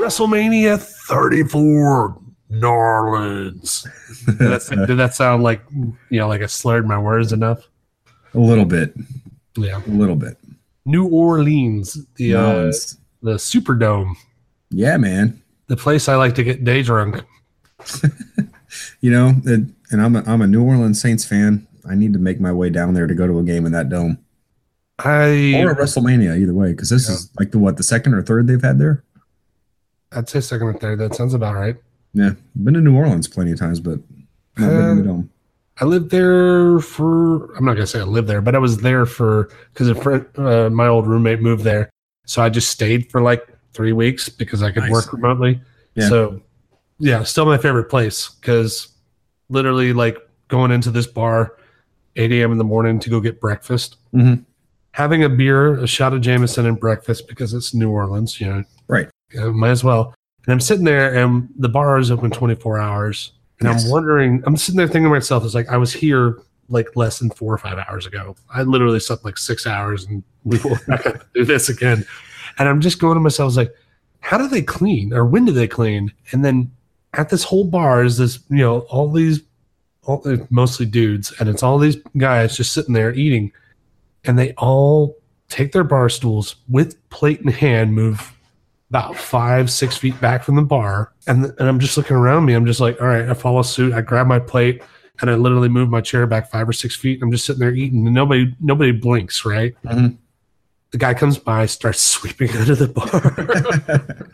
WrestleMania 34, Narlands. Did that, did that sound like you know, like I slurred my words enough? A little bit. Yeah. A little bit. New Orleans, the uh, Nolans. the Superdome, yeah, man. the place I like to get day drunk. You know, it, and I'm a, I'm a New Orleans Saints fan. I need to make my way down there to go to a game in that dome I or a WrestleMania, either way, because this Yeah. is like the what the second or third they've had there. I'd say second or third. That sounds about right. Yeah, been to New Orleans plenty of times, but not been in the Uh, dome. I lived there for. I'm not gonna say I lived there, but I was there for because a friend, uh, my old roommate moved there, so I just stayed for like three weeks because I could Nice. work remotely. Yeah. So, yeah, still my favorite place because literally like going into this bar, 8 a.m. in the morning to go get breakfast, Mhm. having a beer, a shot of Jameson, and breakfast because it's New Orleans. You know, Right. Yeah, might as well. And I'm sitting there, and the bar is open 24 hours. And Yes. I'm wondering, I'm sitting there thinking to myself, it's like I was here like less than four or five hours ago. I literally slept like six hours, and we will not do this again. And I'm just going to myself, I was like, how do they clean, or when do they clean? And then at this whole bar is this, you know, all these, all, mostly dudes, and it's all these guys just sitting there eating, and they all take their bar stools with plate in hand, move about five, six feet back from the bar. And, and I'm just looking around me. I'm just like, all right, I follow suit. I grab my plate and I literally move my chair back five or six feet. I'm just sitting there eating and nobody, nobody blinks, right? Mhm. The guy comes by, starts sweeping under the bar.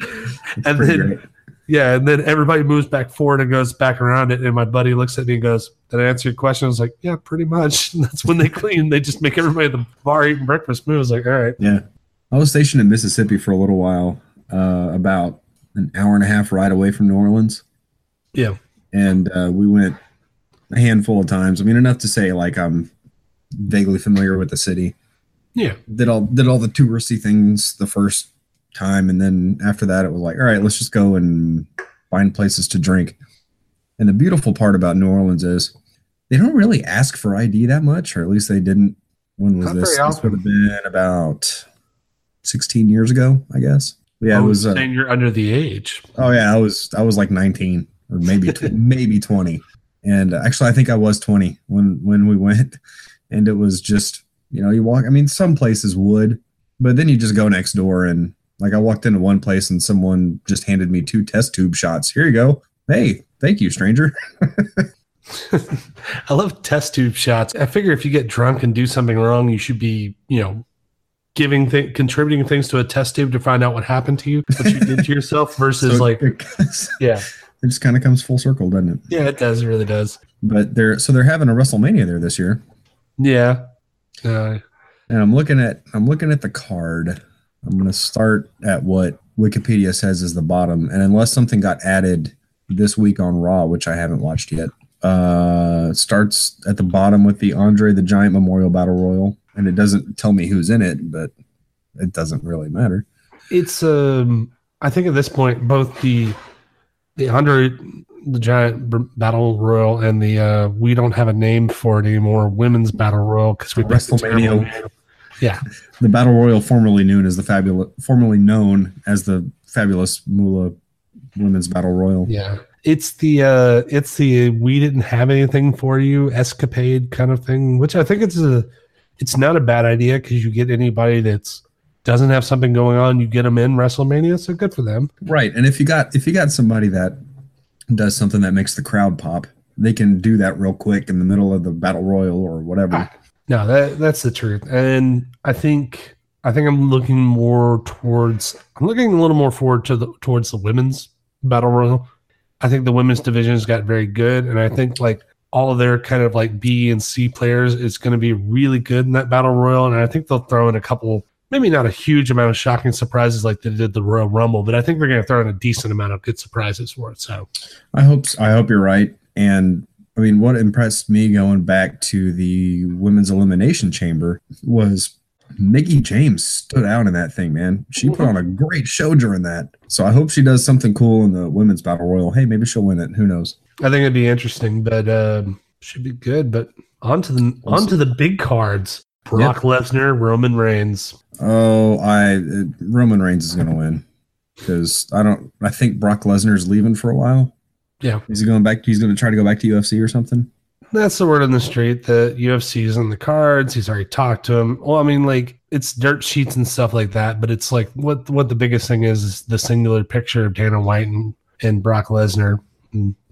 and then, great. yeah, and then everybody moves back forward and goes back around it. And my buddy looks at me and goes, Did I answer your question? I was like, Yeah, pretty much. And that's when they clean. They just make everybody at the bar eating breakfast move. I was like, All right. Yeah. I was stationed in Mississippi for a little while, uh, about an hour and a half ride away from New Orleans. Yeah. And uh, we went a handful of times. I mean, enough to say like I'm vaguely familiar with the city. Yeah. Did all did all the touristy things the first time, and then after that, it was like, all right, let's just go and find places to drink. And the beautiful part about New Orleans is they don't really ask for ID that much, or at least they didn't. When was Not this? very This would have been about 16 years ago, I guess. Yeah, I it was. Uh, saying you're under the age. oh yeah, I was. I was like 19 or maybe tw- maybe 20. And uh, actually, I think I was 20 when when we went, and it was just you know you walk. I mean, some places would, but then you just go next door and like I walked into one place and someone just handed me two test tube shots. Here you go. Hey, thank you, stranger. I love test tube shots. I figure if you get drunk and do something wrong, you should be, you know, giving th- contributing things to a test tube to find out what happened to you, what you did to yourself versus So like, it, yeah, it just kind of comes full circle, doesn't it? yeah, it does, it really does. But they're so they're having a WrestleMania there this year. Yeah. Uh, And I'm looking at I'm looking at the card. I'm gonna start at what Wikipedia says is the bottom, and unless something got added this week on Raw, which I haven't watched yet, uh, starts at the bottom with the Andre the Giant Memorial Battle Royal, and it doesn't tell me who's in it, but it doesn't really matter. it's, um, I think at this point, both the, the Andre the Giant B- Battle Royal and the, uh, we don't have a name for it anymore, Women's Battle Royal, because we WrestleMania. Yeah. The Battle Royal, formerly known as the fabulous, formerly known as the Fabulous Moolah Women's Battle Royal. Yeah. It's the uh it's the we didn't have anything for you escapade kind of thing, which I think it's a it's not a bad idea because you get anybody that's doesn't have something going on, you get them in WrestleMania, so good for them. Right. And if you got if you got somebody that does something that makes the crowd pop, they can do that real quick in the middle of the battle royal or whatever. Ah, no, that that's the truth. And I think I think I'm looking more towards I'm looking a little more forward to the towards the women's battle royal. I think the women's division's got very good, and I think like all of their kind of like B and C players is going to be really good in that battle royal. And I think they'll throw in a couple, maybe not a huge amount of shocking surprises like they did the Royal Rumble, but I think they're going to throw in a decent amount of good surprises for it. So I hope I hope you're right. And I mean, what impressed me going back to the women's elimination chamber was Mickie James stood out in that thing, man. She put on a great show during that. So I hope she does something cool in the women's battle royal. Hey, maybe she'll win it. Who knows? I think it'd be interesting, but um, should be good. But on to the on to the big cards. Brock Lesnar, Roman Reigns. Oh, I uh, Roman Reigns is going to win. because I don't. I think Brock Lesnar's leaving for a while. Yeah. Is he going back? He's going to try to go back to UFC or something. That's the word on the street that UFC's on the cards. He's already talked to him. Well, I mean, like it's dirt sheets and stuff like that, but it's like what what the biggest thing is is the singular picture of Dana White and, and Brock Lesnar.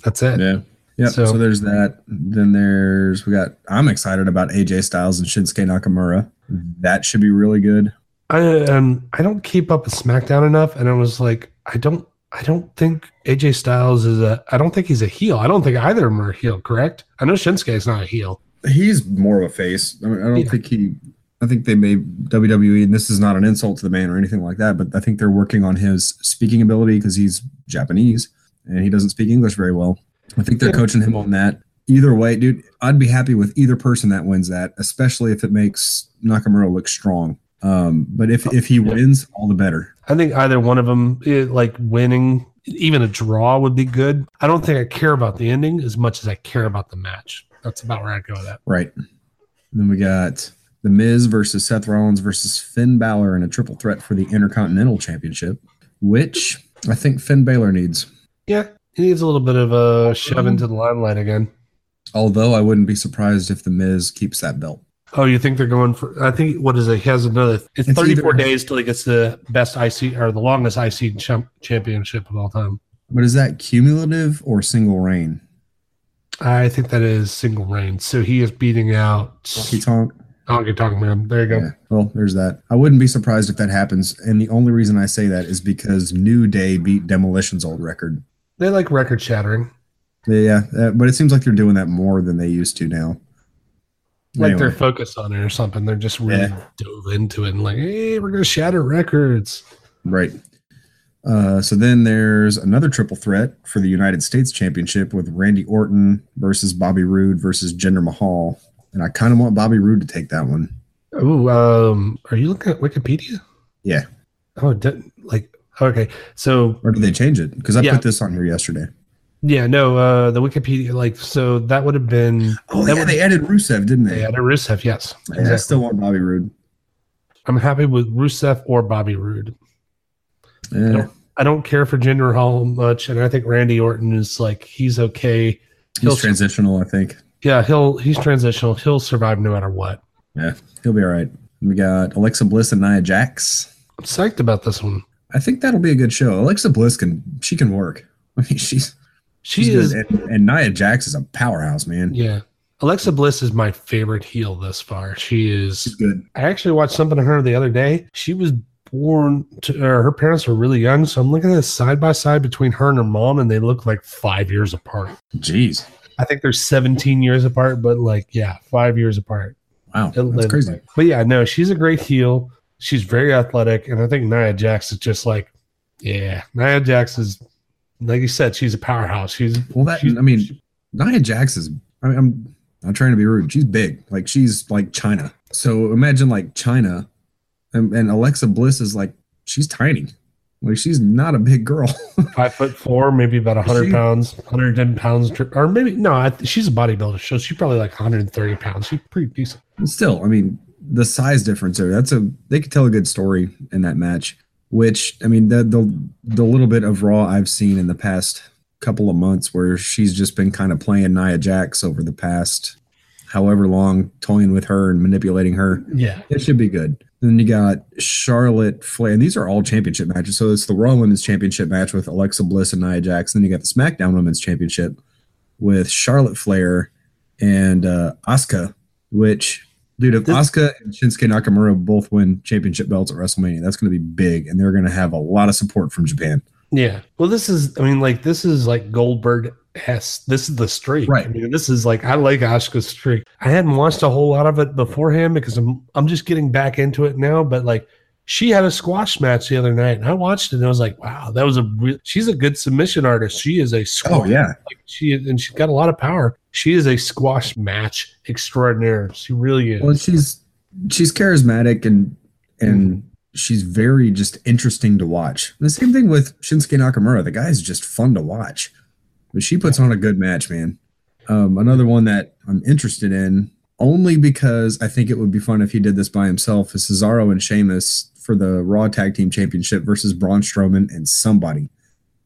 That's it. Yeah. Yeah. So, So- there's that. Then there's we got. I'm excited about AJ Styles and Shinsuke Nakamura. That should be really good. I um I don't keep up with SmackDown enough, and I was like, I don't I don't think AJ Styles is a I don't think he's a heel. I don't think either of them are a heel. Correct? I know Shinsuke is not a heel. He's more of a face. I, mean, I don't Yeah. think he. I think they made WWE, and this is not an insult to the man or anything like that, but I think they're working on his speaking ability because he's Japanese and he doesn't speak English very well. I think they're coaching him on that. Either way, dude, I'd be happy with either person that wins that, especially if it makes Nakamura look strong. Um, but if if he wins, all the better. I think either one of them, eh, like winning, even a draw would be good. I don't think I care about the ending as much as I care about the match. That's about where I go with that. Right. And then we got The Miz versus Seth Rollins versus Finn Balor in a triple threat for the Intercontinental Championship, which I think Finn Balor needs. Yeah, he needs a little bit of a shove into the limelight again. Although I wouldn't be surprised if The Miz keeps that belt. Oh, you think they're going for? I think what is it? He has another. It's, It's 34 either- days till he gets the best IC or the longest IC champ, championship of all time. But is that cumulative or single reign? I think that is single reign. So he is beating out Honky Tonk? Honky Tonk Man. There you go. Yeah. Well, there's that. I wouldn't be surprised if that happens. And the only reason I say that is because New Day beat Demolition's old record. They like record shattering. Yeah, uh, but it seems like they're doing that more than they used to now. Like Anyway. they're focused on it or something. They're just really Yeah. dove into it and like, hey, we're gonna shatter records. Right. Uh, so then there's another triple threat for the United States Championship with Randy Orton versus Bobby Roode versus Jinder Mahal. And I kind of want Bobby Roode to take that one. Oh, um, are you looking at Wikipedia? Yeah. Oh, didn't- like okay. So Or did they change it? Because I Yeah. put this on here yesterday. yeah, no, uh, the Wikipedia like so that would have been Oh, yeah, they added Rusev, didn't they? they had a Rusev. Yes, Yeah, I still want Bobby Roode. I'm happy with Rusev or Bobby Roode. Yeah. don't- I don't care for Jinder Mahal much, and I think Randy Orton is like he's okay. He'll- He's transitional, I think. Yeah, he'll he's transitional. He'll survive no matter what. Yeah, he'll be all right. We got Alexa Bliss and Nia Jax. I'm psyched about this one. I think that'll be a good show. Alexa Bliss can she can work. I mean, she's She she's is. And, and Nia Jax is a powerhouse, man. yeah. Alexa Bliss is my favorite heel thus far. She She's is. good. I actually watched something of her the other day. She was born to her parents were really young, so I'm looking at this side by side between her and her mom, and they look like five years apart. Jeez. I think they're 17 years apart, but like yeah, five years apart. Wow. That's crazy. But yeah, no, she's a great heel. She's very athletic, and I think Nia Jax is just like, yeah, Nia Jax is, like you said, she's a powerhouse. She's Well, that she's- I mean, Nia Jax is. I mean, I'm not trying to be rude. She's big. Like she's like Chyna. So imagine like Chyna, and, and Alexa Bliss is like she's tiny. Like she's not a big girl. five foot four, maybe about 100 She- pounds, 110 pounds, or maybe no, I, she's a bodybuilder, so she's probably like 130 pounds. She's pretty decent. Still, I mean, the size difference there. That's a they could tell a good story in that match. Which I mean, the the the little bit of Raw I've seen in the past couple of months where she's just been kind of playing Nia Jax over the past however long, toying with her and manipulating her. Yeah, It should be good. Then you got Charlotte Flair. And these are all championship matches. So it's the Raw Women's Championship match with Alexa Bliss and Nia Jax. Then you got the SmackDown Women's Championship with Charlotte Flair and uh, Asuka, which, dude, if This- Asuka and Shinsuke Nakamura both win championship belts at WrestleMania, that's going to be big. And they're going to have a lot of support from Japan. yeah. Well, this is, I mean, like this is like Goldberg. Has this is the streak? Right. I mean, this is like I like Asuka's streak. I hadn't watched a whole lot of it beforehand because I'm I'm just getting back into it now. But like she had a squash match the other night, and I watched it, and I was like, wow, that was a real. She's a good submission artist. She is a squash. Oh, yeah. like she and she's got a lot of power. She is a squash match extraordinaire. She really is. Well, she's she's charismatic and and she's very just interesting to watch. The same thing with Shinsuke Nakamura. The guy is just fun to watch. But she puts on a good match, man. Um, another one that I'm interested in only because I think it would be fun if he did this by himself is Cesaro and Sheamus for the Raw Tag Team Championship versus Braun Strowman and somebody,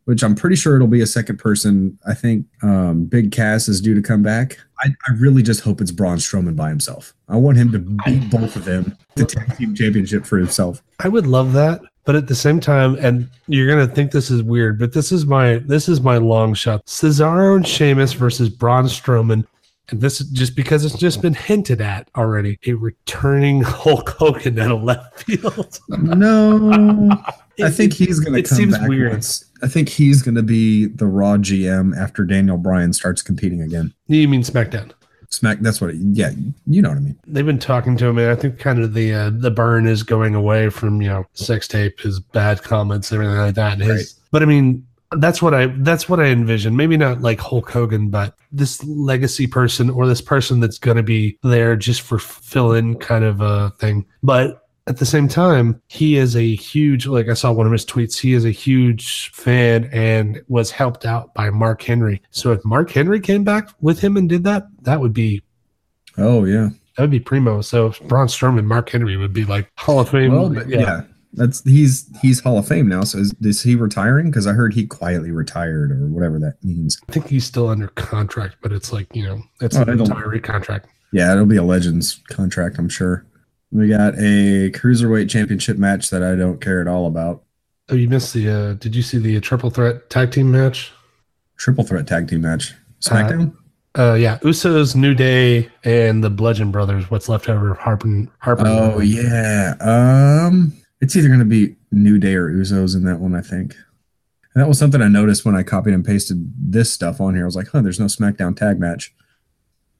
which I'm pretty sure it'll be a second person. I think um, Big Cass is due to come back. I, I really just hope it's Braun Strowman by himself. I want him to beat both of them, the Tag Team Championship for himself. I would love that, but at the same time, and you're gonna think this is weird, but this is my this is my long shot. Cesaro and Sheamus versus Braun Strowman. And this is just because it's just been hinted at already. A returning Hulk Hogan out of left field. No, I think he's going to it come seems back. weird. once- I think he's going to be the Raw GM after Daniel Bryan starts competing again. You mean SmackDown? Smack. That's what. It, yeah, you know what I mean. They've been talking to him, and I think kind of the uh, the burn is going away from you know sex tape, his bad comments, everything like that. and His, Right. But I mean, that's what I that's what I envision. Maybe not like Hulk Hogan, but this legacy person or this person that's going to be there just for fill in kind of a thing. But at the same time, he is a huge like I saw one of his tweets. He is a huge fan and was helped out by Mark Henry. So if Mark Henry came back with him and did that, that would be Oh yeah. that would be primo. So Braun Strowman, Mark Henry would be like Hall of Fame. Well, but yeah. That's he's he's Hall of Fame now. So is, is he retiring? Because I heard he quietly retired or whatever that means. I think he's still under contract, but it's like you know, it's Oh, an retiree contract. Yeah, it'll be a Legends contract, I'm sure. We got a cruiserweight championship match that I don't care at all about. Oh, you missed the. uh Did you see the triple threat tag team match? Triple threat tag team match. SmackDown. Uh Yeah, Usos, New Day, and the Bludgeon Brothers. What's left over? Harper. Harper. Oh yeah. Um, it's either going to be New Day or Usos in that one, I think. And that was something I noticed when I copied and pasted this stuff on here. I was like, huh, there's no SmackDown tag match.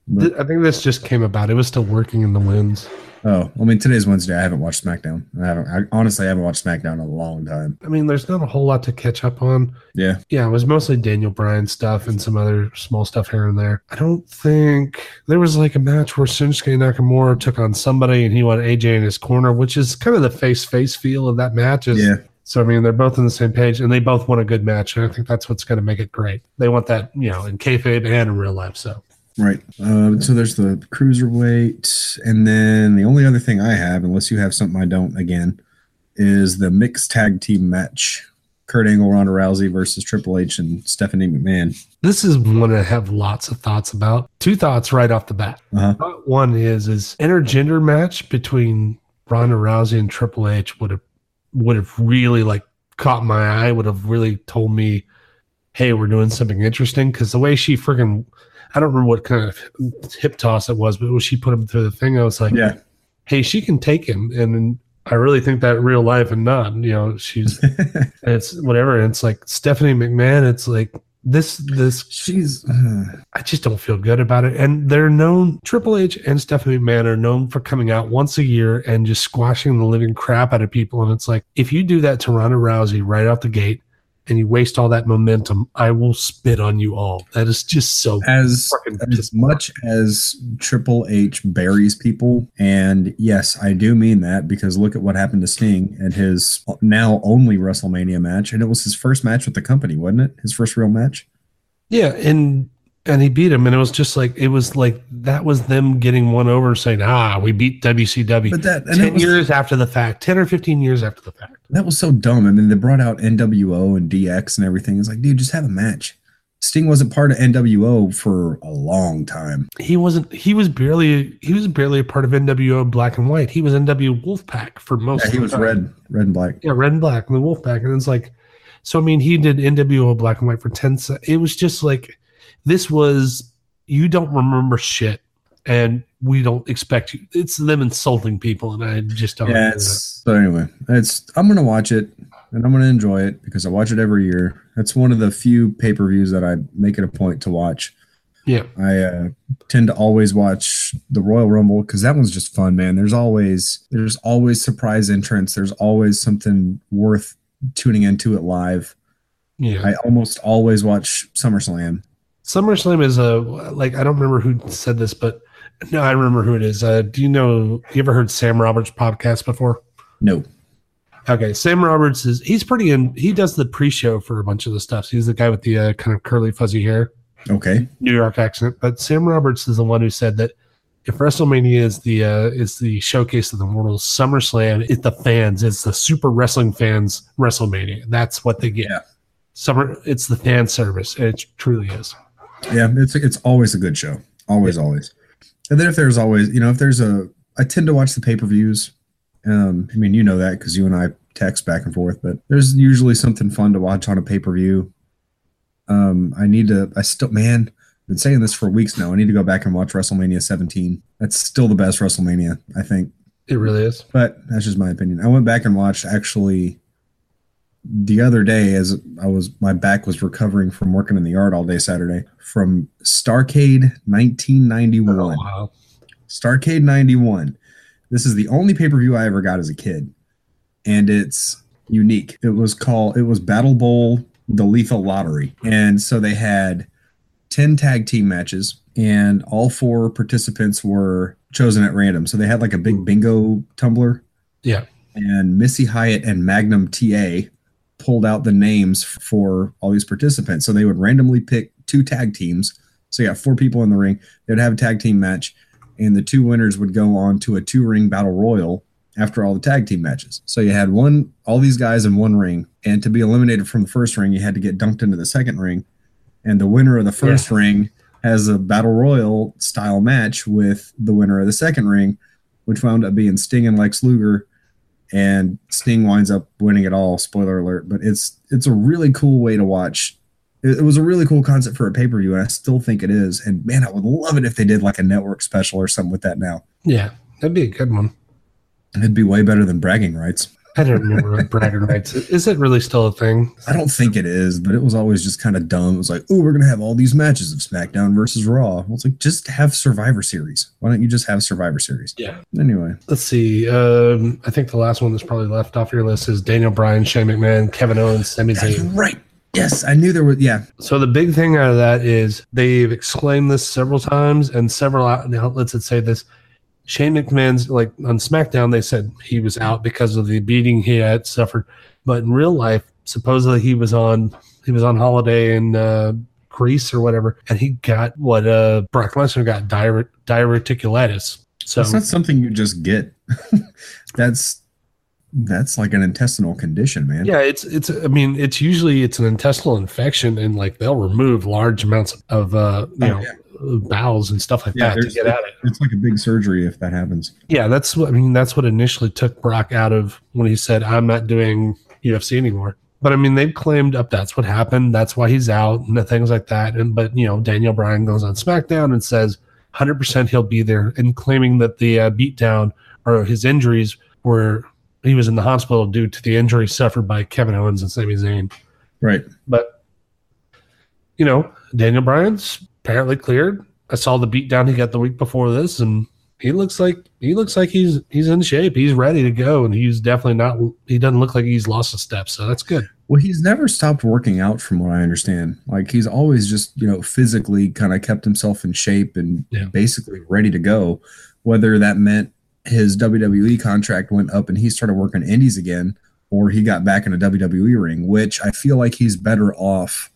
But, I think this just came about. It was still working in the winds. oh, I mean, today's Wednesday. I haven't watched SmackDown. I haven't. I honestly I haven't watched SmackDown in a long time. I mean, there's not a whole lot to catch up on. Yeah. Yeah, it was mostly Daniel Bryan stuff and some other small stuff here and there. I don't think there was like a match where Shinsuke Nakamura took on somebody and he wanted AJ in his corner, which is kind of the face face feel of that match. Is, Yeah. So I mean, they're both on the same page and they both want a good match, and I think that's what's going to make it great. They want that, you know, in kayfabe and in real life. So Right. Um, so there's the cruiserweight, and then the only other thing I have, unless you have something I don't, again, is the mixed tag team match: Kurt Angle, Ronda Rousey versus Triple H and Stephanie McMahon. this is one I have lots of thoughts about. Two thoughts right off the bat. Uh-huh. One is is intergender match between Ronda Rousey and Triple H would have would have really like caught my eye. Would have really told me, "Hey, we're doing something interesting." Because the way she freaking, I don't remember what kind of hip toss it was, but when she put him through the thing, I was like, Yeah. "Hey, she can take him." And I really think that real life and not, you know, she's it's whatever. And it's like Stephanie McMahon. It's like this this She's. Uh, I just don't feel good about it. And they're known, Triple H and Stephanie McMahon are known for coming out once a year and just squashing the living crap out of people. And it's like, if you do that to Ronda Rousey right out the gate and you waste all that momentum, I will spit on you all. That is just so as as much as Triple H buries people, and yes, I do mean that because look at what happened to Sting at his now only WrestleMania match, and it was his first match with the company, wasn't it? His first real match. Yeah, and and he beat him, and it was just like it was like that was them getting one over, saying, "Ah, we beat WCW." But that and ten was, years after the fact, ten or fifteen years after the fact. that was so dumb. I mean, they brought out NWO and DX and everything. It's like, dude, just have a match. Sting wasn't part of NWO for a long time. He wasn't. He was barely. He was barely a part of NWO Black and White. He was NW Wolfpack for most. Yeah, he was time. red, red and black. Yeah, red and black, and the Wolfpack, and it's like, so I mean, he did NWO Black and White for ten. Se- it was just like, this was you don't remember shit, and we don't expect you. It's them insulting people, and I just don't. Yeah. It's, so anyway, it's I'm gonna watch it and I'm gonna enjoy it because I watch it every year. That's one of the few pay per views that I make it a point to watch. yeah. I uh, tend to always watch the Royal Rumble because that one's just fun, man. There's always there's always surprise entrance. There's always something worth tuning into it live. Yeah. I almost always watch SummerSlam. SummerSlam is a like I don't remember who said this, but no, I remember who it is. Uh, do you know? You ever heard Sam Roberts podcast before? No, Okay, Sam Roberts is he's pretty in. He does the pre-show for a bunch of the stuff. He's the guy with the uh, kind of curly fuzzy hair, okay, New York accent. But Sam Roberts is the one who said that if WrestleMania is the uh, is the showcase of the world, SummerSlam it's the fans, it's the super wrestling fans WrestleMania. That's what they get. Yeah. Summer, it's the fan service. It truly is. Yeah, it's it's always a good show. Always, always. And then if there's always, you know, if there's a, I tend to watch the pay per views. Um, I mean, you know that because you and I text back and forth, but there's usually something fun to watch on a pay per view. Um, I need to. I still, man, I've been saying this for weeks now. I need to go back and watch WrestleMania 17. That's still the best WrestleMania, I think. It really is. But that's just my opinion. I went back and watched actually the other day as I was my back was recovering from working in the yard all day Saturday from Starcade 1991. Oh, wow. Starcade 91. This is the only pay-per-view I ever got as a kid. And it's unique. It was called it was Battle Bowl the Lethal Lottery. And so they had 10 tag team matches and all four participants were chosen at random. So they had like a big hmm. bingo tumbler Yeah. and Missy Hyatt and Magnum TA pulled out the names for all these participants. So they would randomly pick two tag teams. So you got four people in the ring. They'd have a tag team match, and the two winners would go on to a two ring battle royal after all the tag team matches. So you had one, all these guys in one ring, and to be eliminated from the first ring, you had to get dumped into the second ring. And the winner of the first ring has a battle royal style match with the winner of the second ring, which wound up being Sting and Lex Luger and Sting winds up winning it all. Spoiler alert! But it's it's a really cool way to watch. It, it was a really cool concept for a pay per view, and I still think it is. And man, I would love it if they did like a network special or something with that now. Yeah. That'd be a good one. It'd be way better than bragging rights. I don't remember what bragging rights. Is it really still a thing? I don't think it is, but it was always just kind of dumb. It was like, oh, we're gonna have all these matches of SmackDown versus Raw. Well, it's like just have Survivor Series. Why don't you just have Survivor Series? Yeah. Anyway, Let's see. Um, I think the last one that's probably left off your list is Daniel Bryan, Shane McMahon, Kevin Owens, Sami that's Zayn. right. Yes, I knew there was. Yeah, So the big thing out of that is they've exclaimed this several times, and several outlets that say this. Shane McMahon's like on SmackDown, they said he was out because of the beating he had suffered, but in real life, supposedly he was on he was on holiday in uh, Greece or whatever, and he got what uh, Brock Lesnar got diar- diverticulitis. So that's not something you just get. that's that's like an intestinal condition, man. Yeah, it's it's. I mean, it's usually it's an intestinal infection, and like they'll remove large amounts of uh, you Oh, know yeah. Bowels and stuff like Yeah, that to get at it. It's like a big surgery if that happens. Yeah, that's what I mean. That's what initially took Brock out of when he said, "I'm not doing UFC anymore." But I mean, they've claimed up that's what happened. That's why he's out and things like that. And but you know, Daniel Bryan goes on SmackDown and says, "100% he'll be there," and claiming that the uh, beatdown or his injuries were he was in the hospital due to the injury suffered by Kevin Owens and Sami Zayn. Right. But you know, Daniel Bryan's apparently cleared. I saw the beatdown he got the week before this, and he looks like he looks like he's he's in shape. He's ready to go, and he's definitely not. He doesn't look like he's lost a step, so that's good. Well, he's never stopped working out, from what I understand. Like he's always just you know physically kind of kept himself in shape and Yeah. basically ready to go. Whether that meant his WWE contract went up and he started working indies again, or he got back in a WWE ring, which I feel like he's better off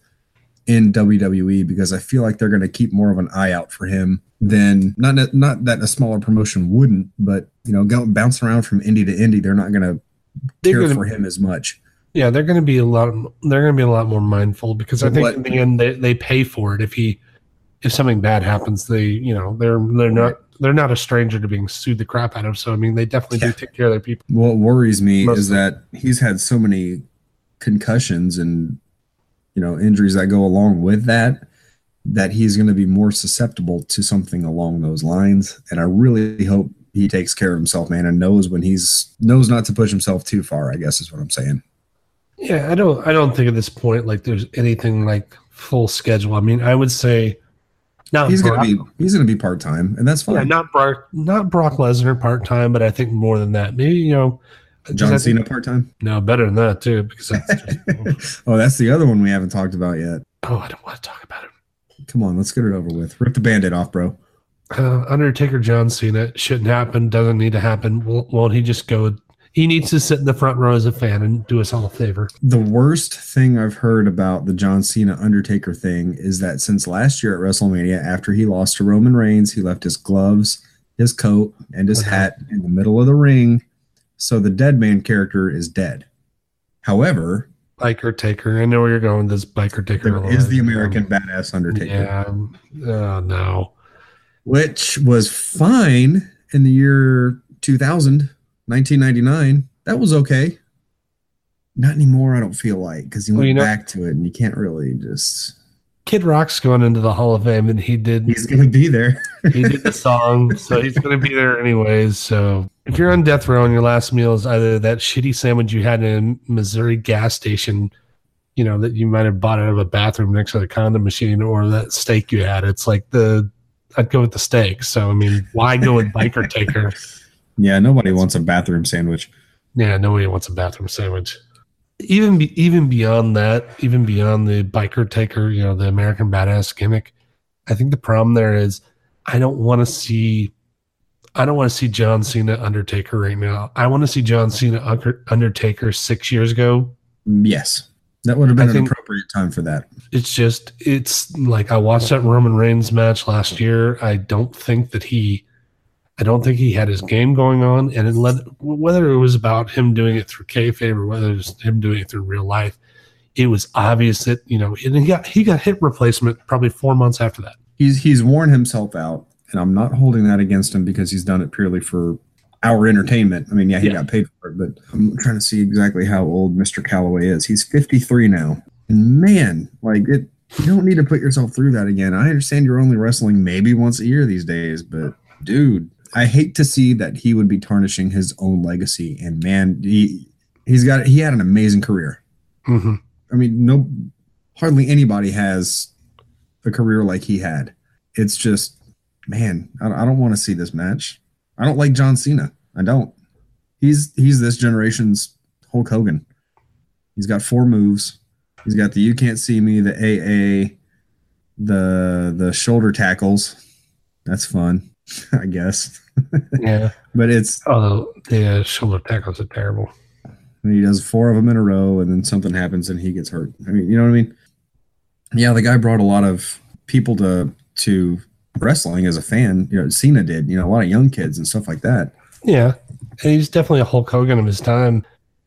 in WWE because I feel like they're going to keep more of an eye out for him than not not that a smaller promotion wouldn't, but you know, go, bouncing around from indie to indie, they're not going to care gonna- for him as much. Yeah, they're going to be a lot. They're going to be a lot more mindful because I think What- in the end they, they pay for it. If he if something bad happens, they you know they're they're not they're not a stranger to being sued the crap out of. So I mean, they definitely Yeah. do take care of their people. What worries me Most is that he's had so many concussions and you know injuries that go along with that that he's going to be more susceptible to something along those lines and I really hope he takes care of himself man and knows when he's knows not to push himself too far I guess is what I'm saying. Yeah, I don't I don't think at this point like there's anything like full schedule. I mean, I would say not He's gonna be he's going to be part-time and that's fine. yeah, not Brock not Brock Lesnar part time, but I think more than that. Maybe you know, John think- Cena part-time? No, better than that too, because that's just, Oh, that's the other one we haven't talked about yet. oh, I don't want to talk about it. Come on, let's get it over with. Rip the band-aid off, bro. Uh, Undertaker John Cena shouldn't happen. Doesn't need to happen. Won't, won't he just go? He needs to sit in the front row as a fan and do us all a favor. The worst thing I've heard about the John Cena Undertaker thing is that since last year at WrestleMania, after he lost to Roman Reigns, he left his gloves his coat and his Okay. hat in the middle of the ring. So the dead man character is dead. However, Biker Taker. I know where you're going. This Biker Taker there is the American badass Undertaker, Yeah. um, Oh no. which was fine in the year 2000, 1999. That was okay. Not anymore, I don't feel like, because he Well, went you know- back to it and you can't really just. Kid Rock's going into the Hall of Fame, and he did He's going to be there. he did the song, so he's going to be there anyways. So if you're on death row and your last meal is either that shitty sandwich you had in a Missouri gas station, you know that you might have bought out of a bathroom next to the condom machine, or that steak you had, it's like the I'd go with the steak. So I mean, why go with biker taker? Yeah, nobody wants a bathroom sandwich. Yeah, nobody wants a bathroom sandwich. Even be, even beyond that, even beyond the biker taker, you know, the American badass gimmick, I think the problem there is I don't want to see I don't want to see John Cena Undertaker right now. I want to see John Cena Undertaker 6 years ago. Yes. That would have been I an appropriate time for that. It's just it's like I watched that Roman Reigns match last year. I don't think that he I don't think he had his game going on, and it led, whether it was about him doing it through kayfabe or whether it was him doing it through real life, it was obvious that you know, and he got he got hip replacement probably four months after that. He's he's worn himself out, and I'm not holding that against him because he's done it purely for our entertainment. I mean, yeah, he Yeah. got paid for it, but I'm trying to see exactly how old Mr. Calaway is. He's 53 now. And man, like it you don't need to put yourself through that again. I understand you're only wrestling maybe once a year these days, but dude, I hate to see that he would be tarnishing his own legacy. And man, he he's got he had an amazing career. hmm I mean, no, hardly anybody has a career like he had. It's just, man, I, I don't want to see this match. I don't like John Cena. I don't. He's he's this generation's Hulk Hogan. He's got four moves. He's got the "You Can't See Me," the AA, the the shoulder tackles. That's fun, I guess. Yeah. But it's Although the uh, shoulder tackles are terrible. and he does four of them in a row and then something happens and he gets hurt i mean you know what i mean yeah the guy brought a lot of people to to wrestling as a fan you know cena did you know a lot of young kids and stuff like that Yeah, and he's definitely a Hulk Hogan of his time,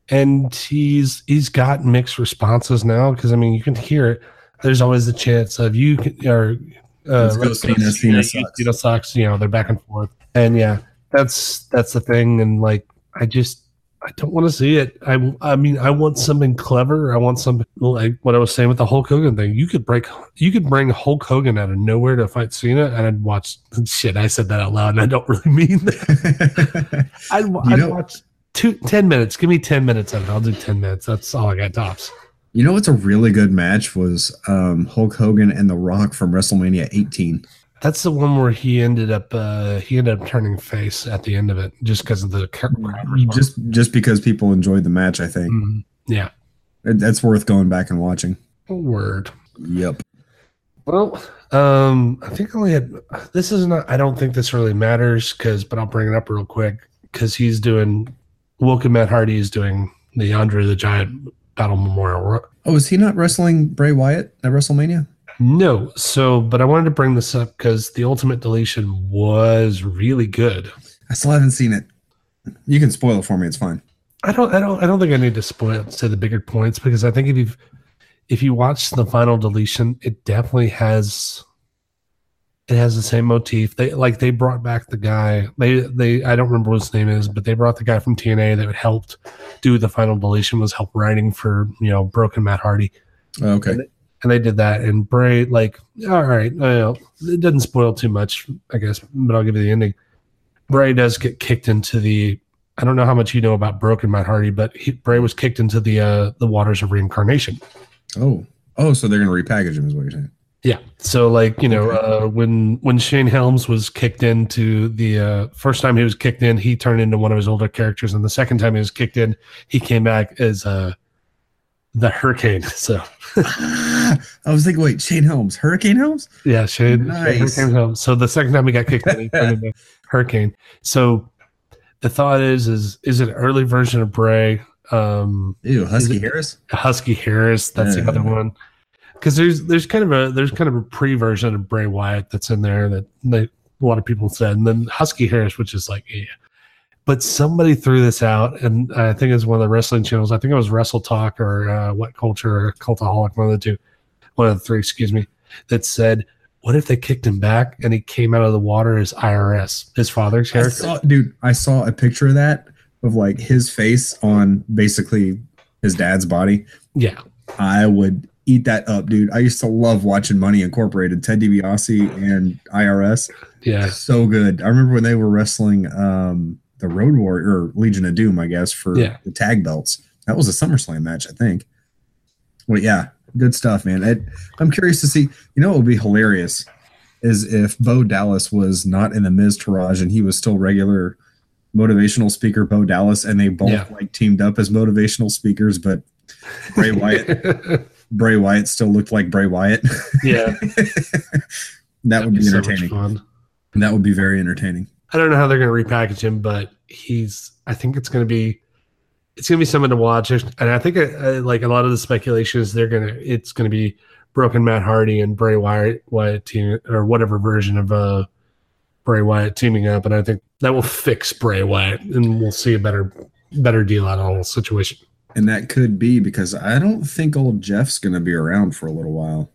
and he's he's got mixed responses now because I mean you can hear it. There's always the chance of you can, or uh, Let's go Cena, Cena. Cena sucks. You know they're back and forth, and yeah, that's that's the thing. And like I just I don't want to see it. I I mean I want something clever. I want something like what I was saying with the Hulk Hogan thing. You could break you could bring Hulk Hogan out of nowhere to fight Cena, and I'd watch. Shit, I said that out loud, and I don't really mean that. I'd, I'd know- watch two, 10 minutes. Give me 10 minutes of it. I'll do 10 minutes. That's all I got tops. you know what's a really good match was um, hulk hogan and the rock from wrestlemania 18 That's the one where he ended up uh he ended up turning face at the end of it just because of the crowd response. just just because people enjoyed the match i think Mhm. yeah. It- that's worth going back and watching Word. yep Well, um, I think I only had this is not. I don't think this really matters because, but I'll bring it up real quick because he's doing. Woken Matt Hardy is doing the Andre the Giant Battle Memorial. oh is he not wrestling bray wyatt at wrestlemania No, so but I wanted to bring this up because the Ultimate Deletion was really good. i still haven't seen it you can spoil it for me it's fine I don't, I don't, I don't think I need to spoil say the bigger points because I think if you've if you watch the final deletion, it definitely has it has the same motif. They like they brought back the guy. They they I don't remember what his name is, but they brought the guy from TNA that helped do the final deletion was help writing for you know Broken Matt Hardy, oh, okay and they did that. And Bray like all right, well, it doesn't spoil too much, I guess, but I'll give you the ending. Bray does get kicked into the. I don't know how much you know about Broken Matt Hardy, but he, Bray was kicked into the uh, the waters of reincarnation. Oh, oh, so they're gonna repackage him, is what you're saying? Yeah. So like, you know, uh, when when Shane Helms was kicked into the uh, first time he was kicked in, he turned into one of his older characters, and the second time he was kicked in, he came back as uh, the Hurricane. So I was thinking, wait, Shane Holmes, Hurricane Holmes? yeah, Shane, Nice. Shane Helms. So the second time he got kicked in, he turned into Hurricane. So the thought is, is is it an early version of Bray? Um, Ew, Husky Harris. Husky Harris. That's the other one. Because there's there's kind of a there's kind of a pre version of Bray Wyatt that's in there that they a lot of people said, and then Husky Harris, which is like, yeah. But somebody threw this out, and I think it's one of the wrestling channels. I think it was Wrestle Talk or uh, What Culture or Cultaholic, one of the two, one of the three, excuse me, that said, "What if they kicked him back and he came out of the water as IRS, his father's I character?" saw, dude, I saw a picture of that of like his face on basically his dad's body. Yeah, I would eat that up, dude. I used to love watching Money Incorporated, Ted DiBiase and IRS. yeah, So good. I remember when they were wrestling um, the Road Warrior or Legion of Doom, I guess, for Yeah. the tag belts. That was a SummerSlam match, I think. Well, yeah, good stuff, man. It, I'm curious to see. You know, what would be hilarious is if Bo Dallas was not in the Miztourage and he was still regular motivational speaker Bo Dallas, and they both Yeah. like teamed up as motivational speakers, but Bray Wyatt, Bray Wyatt still looked like Bray Wyatt. yeah. that That'd would be, so much entertaining. fun. that would be very entertaining. I don't know how they're going to repackage him, but he's. I think it's going to be. It's going to be something to watch, and I think uh, uh, like a lot of the speculation is they're going to. It's going to be broken Matt Hardy and Bray Wyatt, Wyatt team or whatever version of uh Bray Wyatt teaming up, and I think that will fix Bray Wyatt, and we'll see a better better deal out of the whole situation. And that could be because I don't think old Jeff's going to be around for a little while,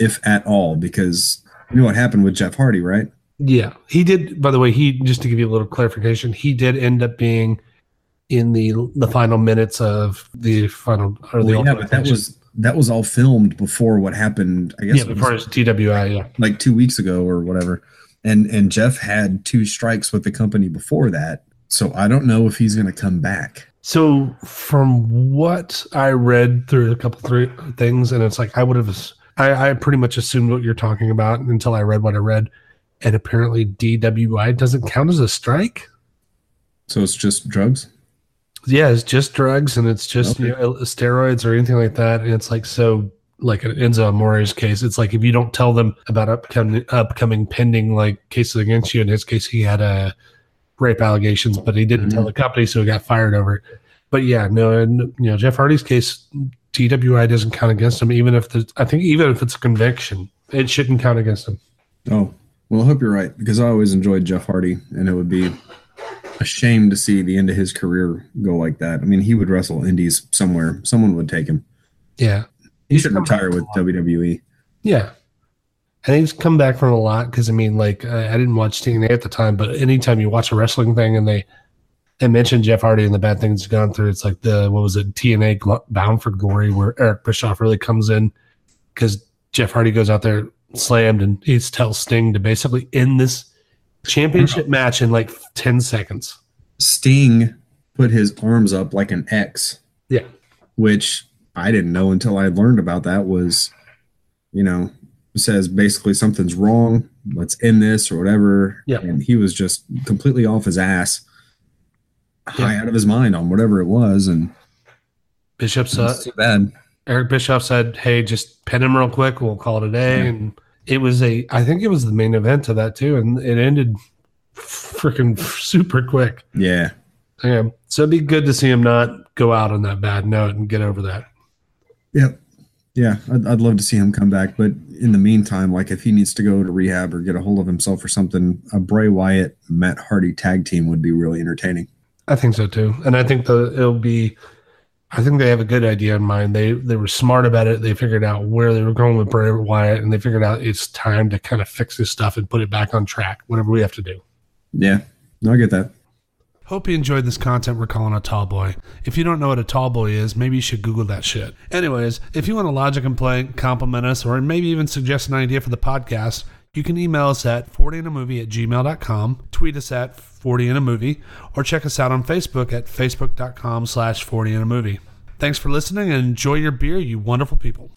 if at all, because you know what happened with Jeff Hardy, right? Yeah, he did. By the way, he just to give you a little clarification, he did end up being in the the final minutes of the final or the Well, yeah, but that was that was all filmed before what happened. I guess yeah was before his DWI. Yeah, like two weeks ago or whatever. And and Jeff had two strikes with the company before that, so I don't know if he's going to come back. So from what I read through a couple three things, and it's like I would have, I, I pretty much assumed what you're talking about until I read what I read, and apparently DWI doesn't count as a strike. So it's just drugs. Yeah, it's just drugs and it's just Okay. you know, steroids or anything like that. And it's like so, like in Enzo Amore's case, it's like if you don't tell them about upcoming upcoming pending like cases against you. In his case, he had a rape allegations, but he didn't tell Mhm. the company, so he got fired over it. But yeah, no, and you know Jeff Hardy's case, DWI doesn't count against him, even if the I think even if it's a conviction, it shouldn't count against him. Oh, well, I hope you're right because I always enjoyed Jeff Hardy, and it would be a shame to see the end of his career go like that. I mean, he would wrestle indies somewhere. Someone would take him. Yeah, He should retire with. WWE. Yeah. And he's come back from a lot because I mean, like I, I didn't watch TNA at the time, but anytime you watch a wrestling thing and they they mention Jeff Hardy and the bad things he's gone through, it's like the what was it TNA Bound for Glory where Eric Bischoff really comes in because Jeff Hardy goes out there slammed and he tells Sting to basically end this championship match in like ten seconds. Sting put his arms up like an X. Yeah. Which I didn't know until I learned about that was, you know, says basically something's wrong. Let's end this or whatever. Yeah. And he was just completely off his ass, high Yeah. out of his mind on whatever it was. And Bischoff's uh, too bad. Eric Bischoff said, "Hey, just pin him real quick. We'll call it a day." Yeah. And it was a, I think it was the main event of that too, and it ended freaking super quick. Yeah. Yeah, so it'd be good to see him not go out on that bad note and get over that. Yep. Yeah, I'd, I'd love to see him come back, but in the meantime, like if he needs to go to rehab or get a hold of himself or something, a Bray Wyatt Matt Hardy tag team would be really entertaining. I think so too, and I think the it'll be. I think they have a good idea in mind. They they were smart about it. They figured out where they were going with Bray Wyatt, and they figured out it's time to kind of fix this stuff and put it back on track. Whatever we have to do. Yeah, no, I get that. Hope you enjoyed this content we're calling a tall boy. If you don't know what a tall boy is, maybe you should Google that shit. Anyways, if you want to logic and play, compliment us, or maybe even suggest an idea for the podcast, you can email us at 40inamovie at gmail.com, tweet us at 40inamovie, or check us out on Facebook at facebook.com slash 40inamovie. Thanks for listening and enjoy your beer, you wonderful people.